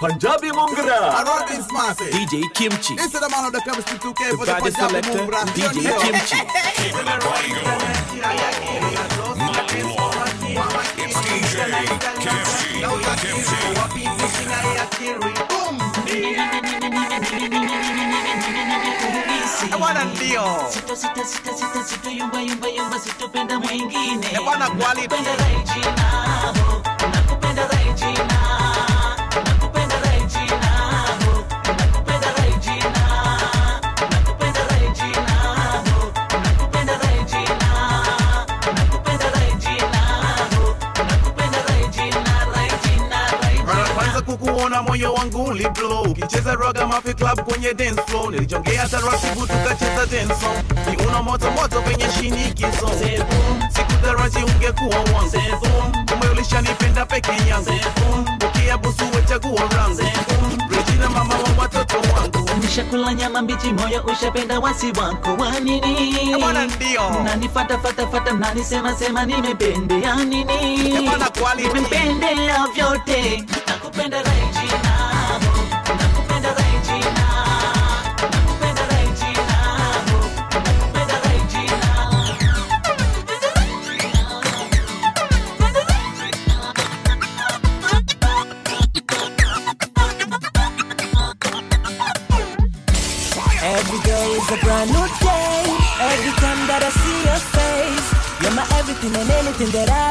Punjabi Mungra. Arodi Smasi. DJ Kimchi. This is the man of the chemistry 2K The for the baddest Punjabi selector, Mungra. DJ Kimchi. It's DJ Kimchi. Bwana ndio. Sita sita sita sita sita yumba yumba yumba sitopenda mwingine. Eh, bwana quality. Nakupenda Regina, oh, nakupenda Regina, kukuona moyo wangu uliblow ukicheza roga mafi club kwenye dance floor. Nilijongea taratibu tukacheza dance song. Kiuno moto moto kwenye shinikizo. Sikutaraji ungekuwa wangu kumbe ulishanipenda peke yangu. Ukiabusu wechagua rangu. Regina mama wa watoto wangu. Nishakula nyama mbichi, moyo ushapenda wasi wako. Wa nini? Bwana ndio. Nanifuata fata fata, mnanisema sema nimependea nini? Bwana quality. Nimependea vyote, Every day is a brand new day. Every time that I see your face, you're my everything and anything that I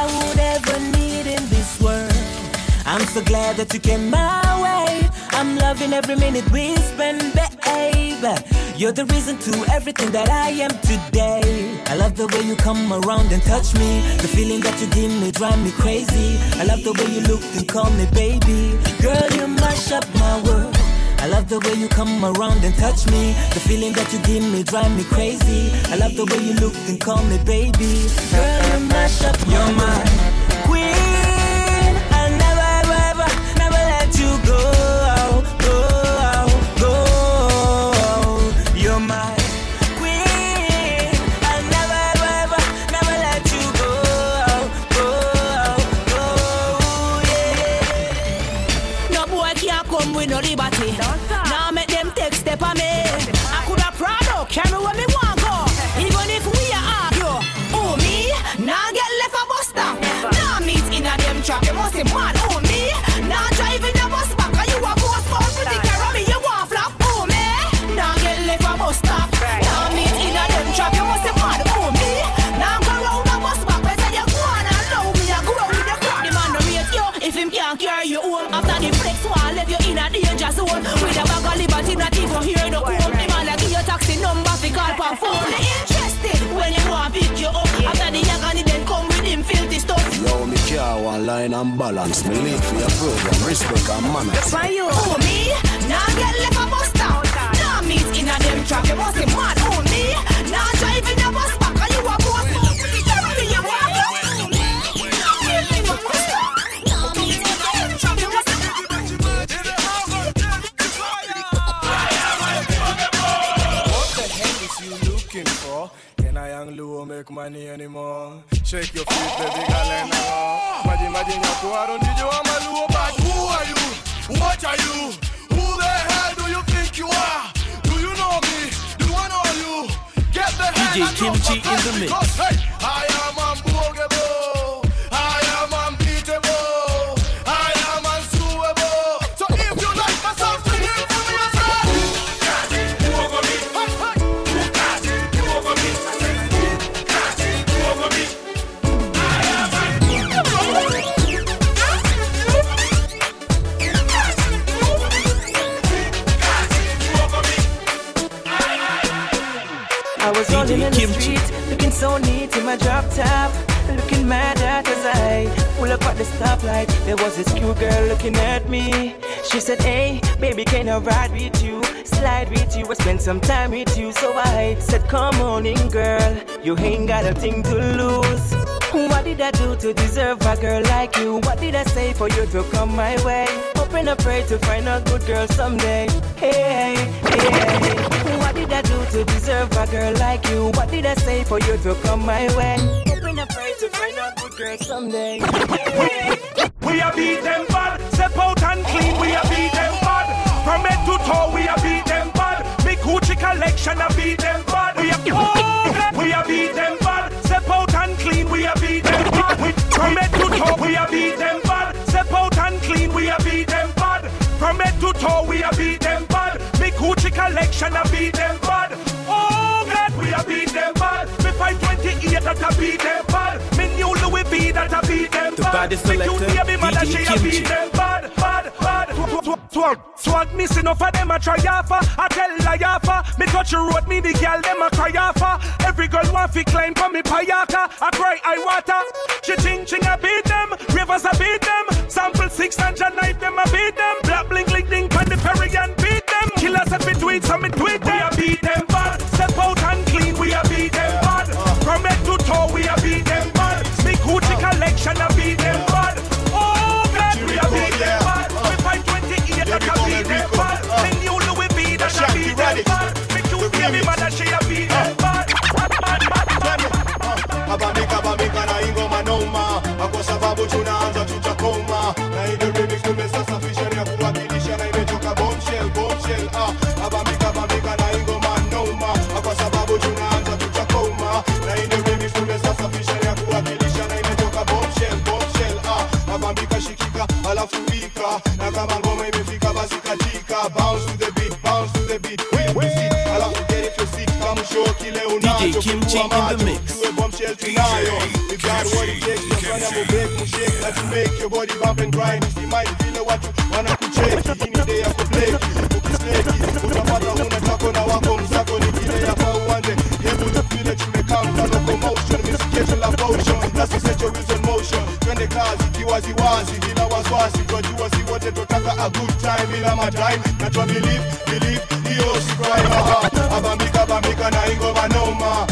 so glad that you came my way. I'm loving every minute we spend, babe. You're the reason to everything that I am today. I love the way you come around and touch me. The feeling that you give me drive me crazy. I love the way you look and call me baby. Girl, you mash up my world. I love the way you come around and touch me. The feeling that you give me drive me crazy. I love the way you look and call me baby. Girl, you mash up your mind. Trap, you me car one line and balance. Me late for your program, respect and manners. Why you? Oh me, now get left a bus stop. Now meet in a them trap, you must be mad. Oh me, now drive in a bus back, and you a boss. Tell you want to. Now get left a bus stop. Now meet in a them trap, you must What the hell is you looking for? Can I young Luo make money anymore? Shake your feet, baby girl, and now. Your tuaro, did you want my back? Who are you? What are you? Who the hell do you think you are? Do you know me? Do I know you? Get the hell DJ out of Kimchi in the mix. because, Hey, in drop top, looking mad at as I pull up at the stoplight. There was this cute girl looking at me. She said, Hey, baby, can I ride with you? Slide with you, I spend some time with you. So I said, Come on in, girl, you ain't got a thing to lose. What did I do to deserve a girl like you? What did I say for you to come my way? Hoping I pray to find a good girl someday. Hey, hey, hey did I do to deserve a girl like you? What did I say for you to come my way? Hoping and pray to find a good girl someday. we, we are beat them bad, step out and clean. We are beat them bad, from head to toe. We are beat them bad. Big Gucci collection, I beat them bad. We are oh, we are beat them bad, step out and clean. We are beat them bad. We, from head to toe, we are beat them bad. Step out and clean. We are beat them bad, from head to toe. We are beat them bad. Me Gucci collection and beat them bad. Oh God, we are beat them bad. Me 528 that I beat them bad. Me new Louis V that I beat them The bad. baddest Me cute selector, DJ she a beat them bad, bad, bad. Swag, swag, swag missing enough of them a try offer. I tell lie offer. Me touch the road, me the girl them a cry offer. Every girl want fi climb for me payaka. I cry I water. She ching ching I beat them. Rivers I beat them. Sample six and knife them I beat them. Black blink blink ding pan the Perry and at me tweet so me them. Kimchi in the mix. We got what it takes kufanya mubek mushake na to make your body bump and grind usimaji vile watu wanakucheki hii ni day ya kubleki ukisleki utapata una tako na wako mzako ni vile hapa uwanje hebu tupile tumekaa mfano commotion misikiesho la potion your wheels in motion twende kazi kiwaziwazi bila wasiwasi twajua si wote tutaka a good time bila madime na twa believe believe hiyo si crime abambika bambika na ingoma Ah,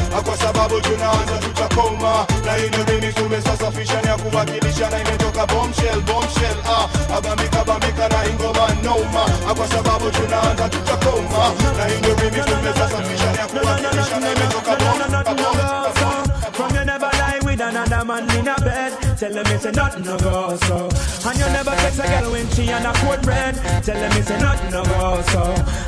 sababu tunaanza tutakoma. Na remix tumesasafisha ni ya kuwakilisha na imetoka bombshell bombshell ah. Bambika na ingoma noma Ah, kwa sababu tunaanza tutakoma. Na remix tumesasafisha ni ya kuwakilisha Tell them it's a nothing no go so. And you never text a girl when she on a cold red. Tell them it's a nothing no go so.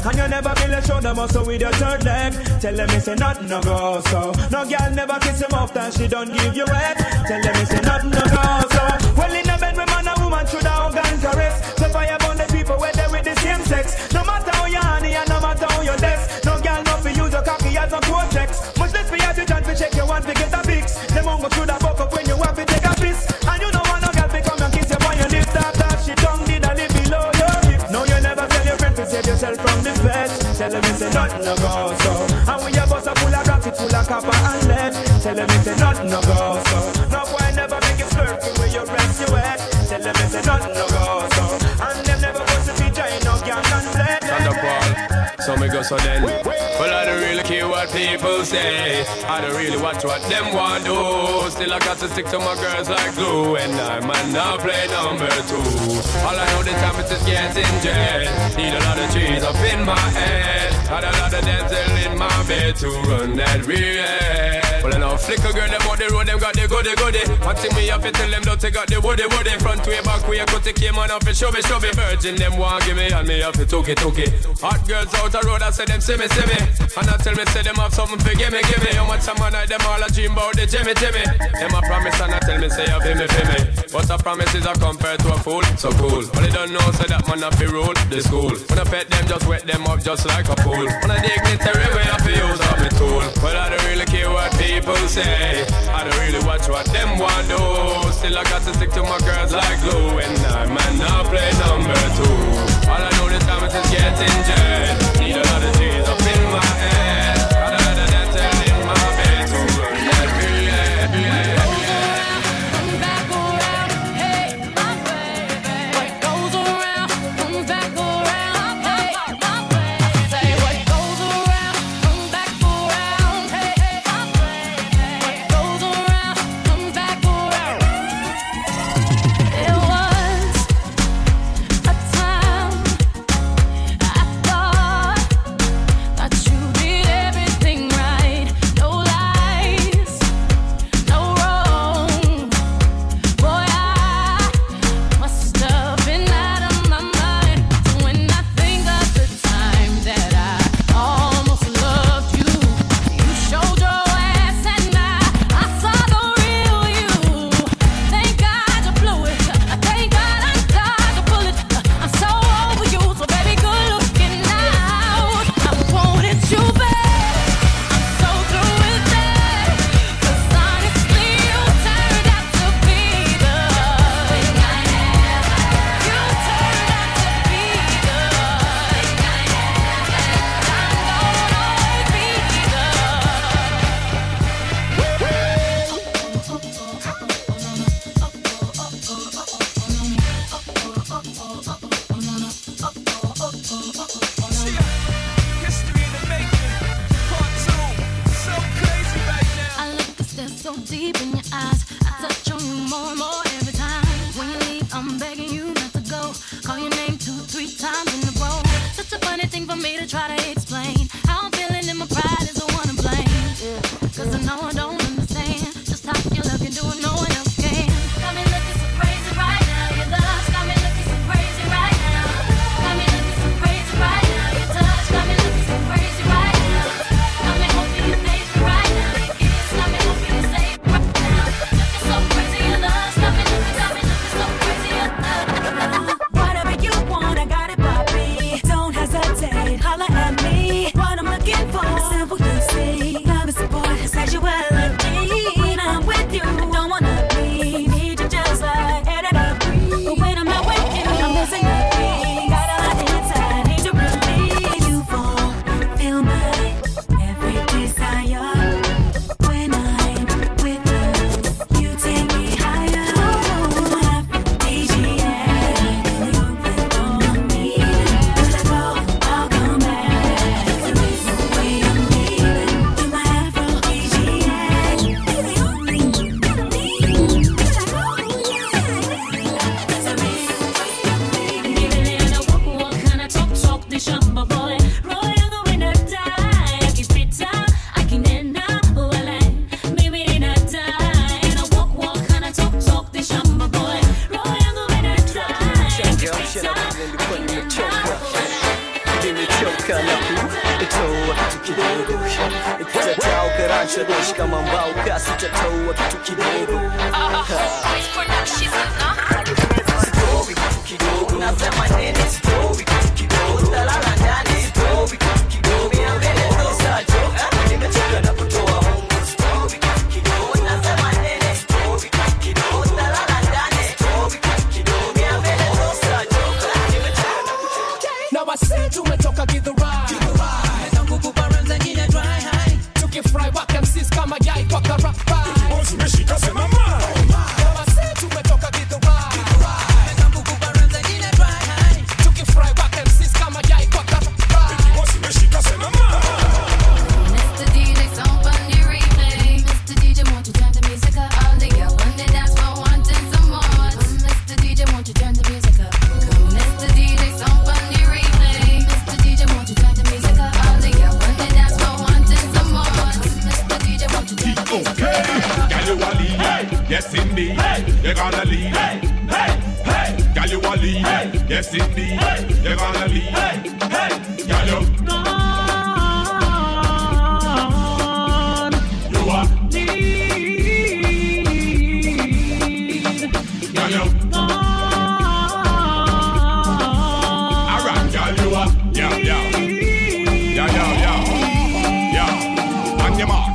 And you never build a shoulder muscle with your third leg. Tell them it's a nothing no go so. No girl never kiss him off and she don't give you head. Tell them it's a nothing no go so. Well in a bed with man say. I don't really watch what them want do. Still, I got to stick to my girls like glue. And I might not play number two. All I know the time is just getting jet. Need a lot of cheese up in my head. Got a lot of dental in my bed to run that real. Well, I know flicker girl, on the road, them got the goody goody. One thing me have to tell them, don't take out the woody woody. Front way, back way, cut the came on off it, show me, show me. Virgin, them want give me, and me have to it, took it. Hot girls out the road, I say them see me, see me. And I tell me, say them have something for give me, give me. How much time I night, them all a dream about the Jimmy, Jimmy. Them a promise, and I tell me, say, feel me, feel me. But a promise is a compared to a fool, so cool. But they don't know, say that man have to rule the school. When I pet them, just wet them up just like a pool. When I dig dignitary way, I feel use up my tool. But I don't really care what people say. I don't really watch what them want do. Still I got to stick to my girls like glue. And I might not play number two. All I know this time is just getting jet. Need a lot of G's up in my head.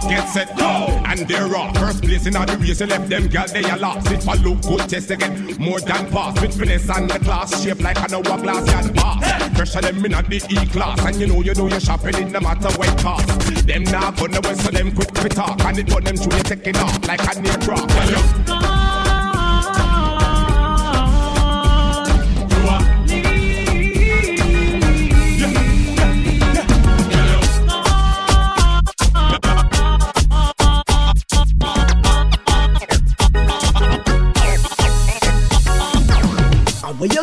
Get set, go, and they're off. First place in all the race, you left them girl they are lost. It for look good, test again, more than pass. With finesse and the class, shape like an hourglass and pass. Pressure them in at the E class, and you know you do your shopping in no matter what cost. Them now gonna so them quick to talk, and it put them through you taking off like a near drop. Girl,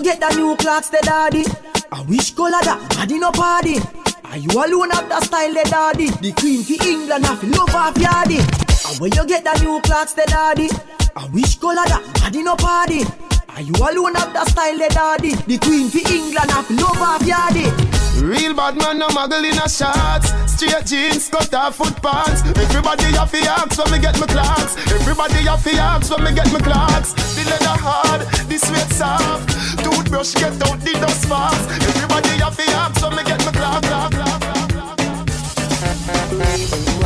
get the new clocks, the daddy? I wish color that body no party. Are you alone have the style, the daddy? The queen for England have love off yardy. And where you get the new clocks, the daddy? I wish color that body no party. Are you alone have the style, the daddy? The queen for England have love off yardy. Real bad man, no muggle in a shots. Straight jeans, cut off foot pants. Everybody have to ask when me get my clocks. Everybody have to ask when me get my clocks. The leather hard, the sweat soft. Toothbrush get out the dust fast. Everybody have to ask when me get my clock, clock, clock, clock, clock. The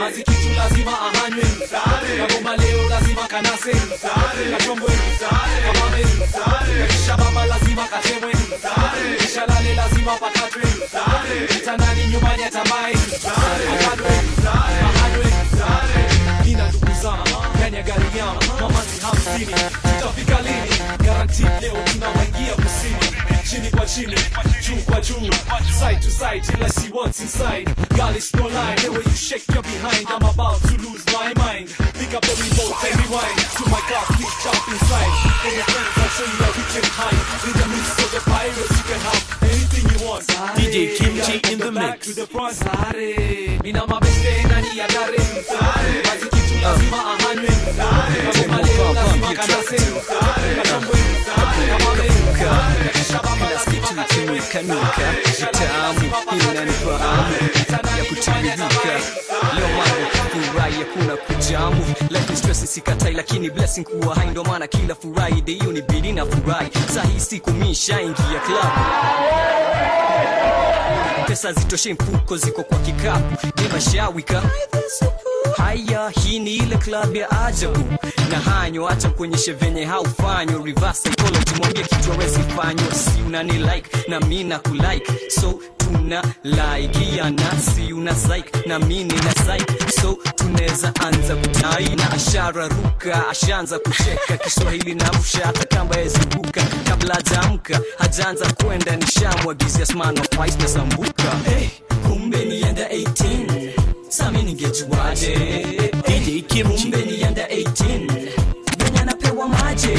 mazikitu lazima ahanywe kagoma leo lazima kanase. Kachombwe kamame kisha baba lazima katemwe kisha lale lazima pakatwe. Kitandani nyumbani ya gari yangu mamazi hamsini. Tutafika lini? Garanti leo tunawaingia kusini chini kwa chini juu kwa juu. Side to side till I see what's inside. Girl it's no lie the way you shake your behind. I'm about to lose my mind. Pick up the remote and rewind. To my car please jump inside. For your friends I'll show you where we can hide. In the midst of the pirates you can have anything you want. DJ Kimchi in the Back mix. to the front. Sare mina mabeste ndani ya gari mazikitu lazima ahanywe kagoma leo lazima kanase. Kachambwe kamame Napenda sketi uchini ukanuka Utamu inanipa amu ya kutiririka Leo mambo hakuna kujamu. Life stress sikatai lakini blessing kuwa hai. Ndo maana kila friday hiyo ni bidi na furahi. Sahi siku mishaingia club. Pesa zitoshe mfuko ziko kwa kikapu. Nimashawika haya hii ni ile club ya ajabu. Na hanyo acha kuonyeshe venye haufanyo. Reverse psychology mwambie kitu awezi fanyo si unani like na mi na kulike so tuna laikiana si una psych na mi na psych so tunaweza anza kutai na ashara ruka ashaanza kucheka. Kiswahili na msha hata kamba yezibuka kabla hajaamka hajaanza kwenda nishamwagizia sman of ice na sambuka hey, kumbe nienda 18 sami ningejuaje? DJ Kimchi. kumbe nienda 18 venye anapewa maje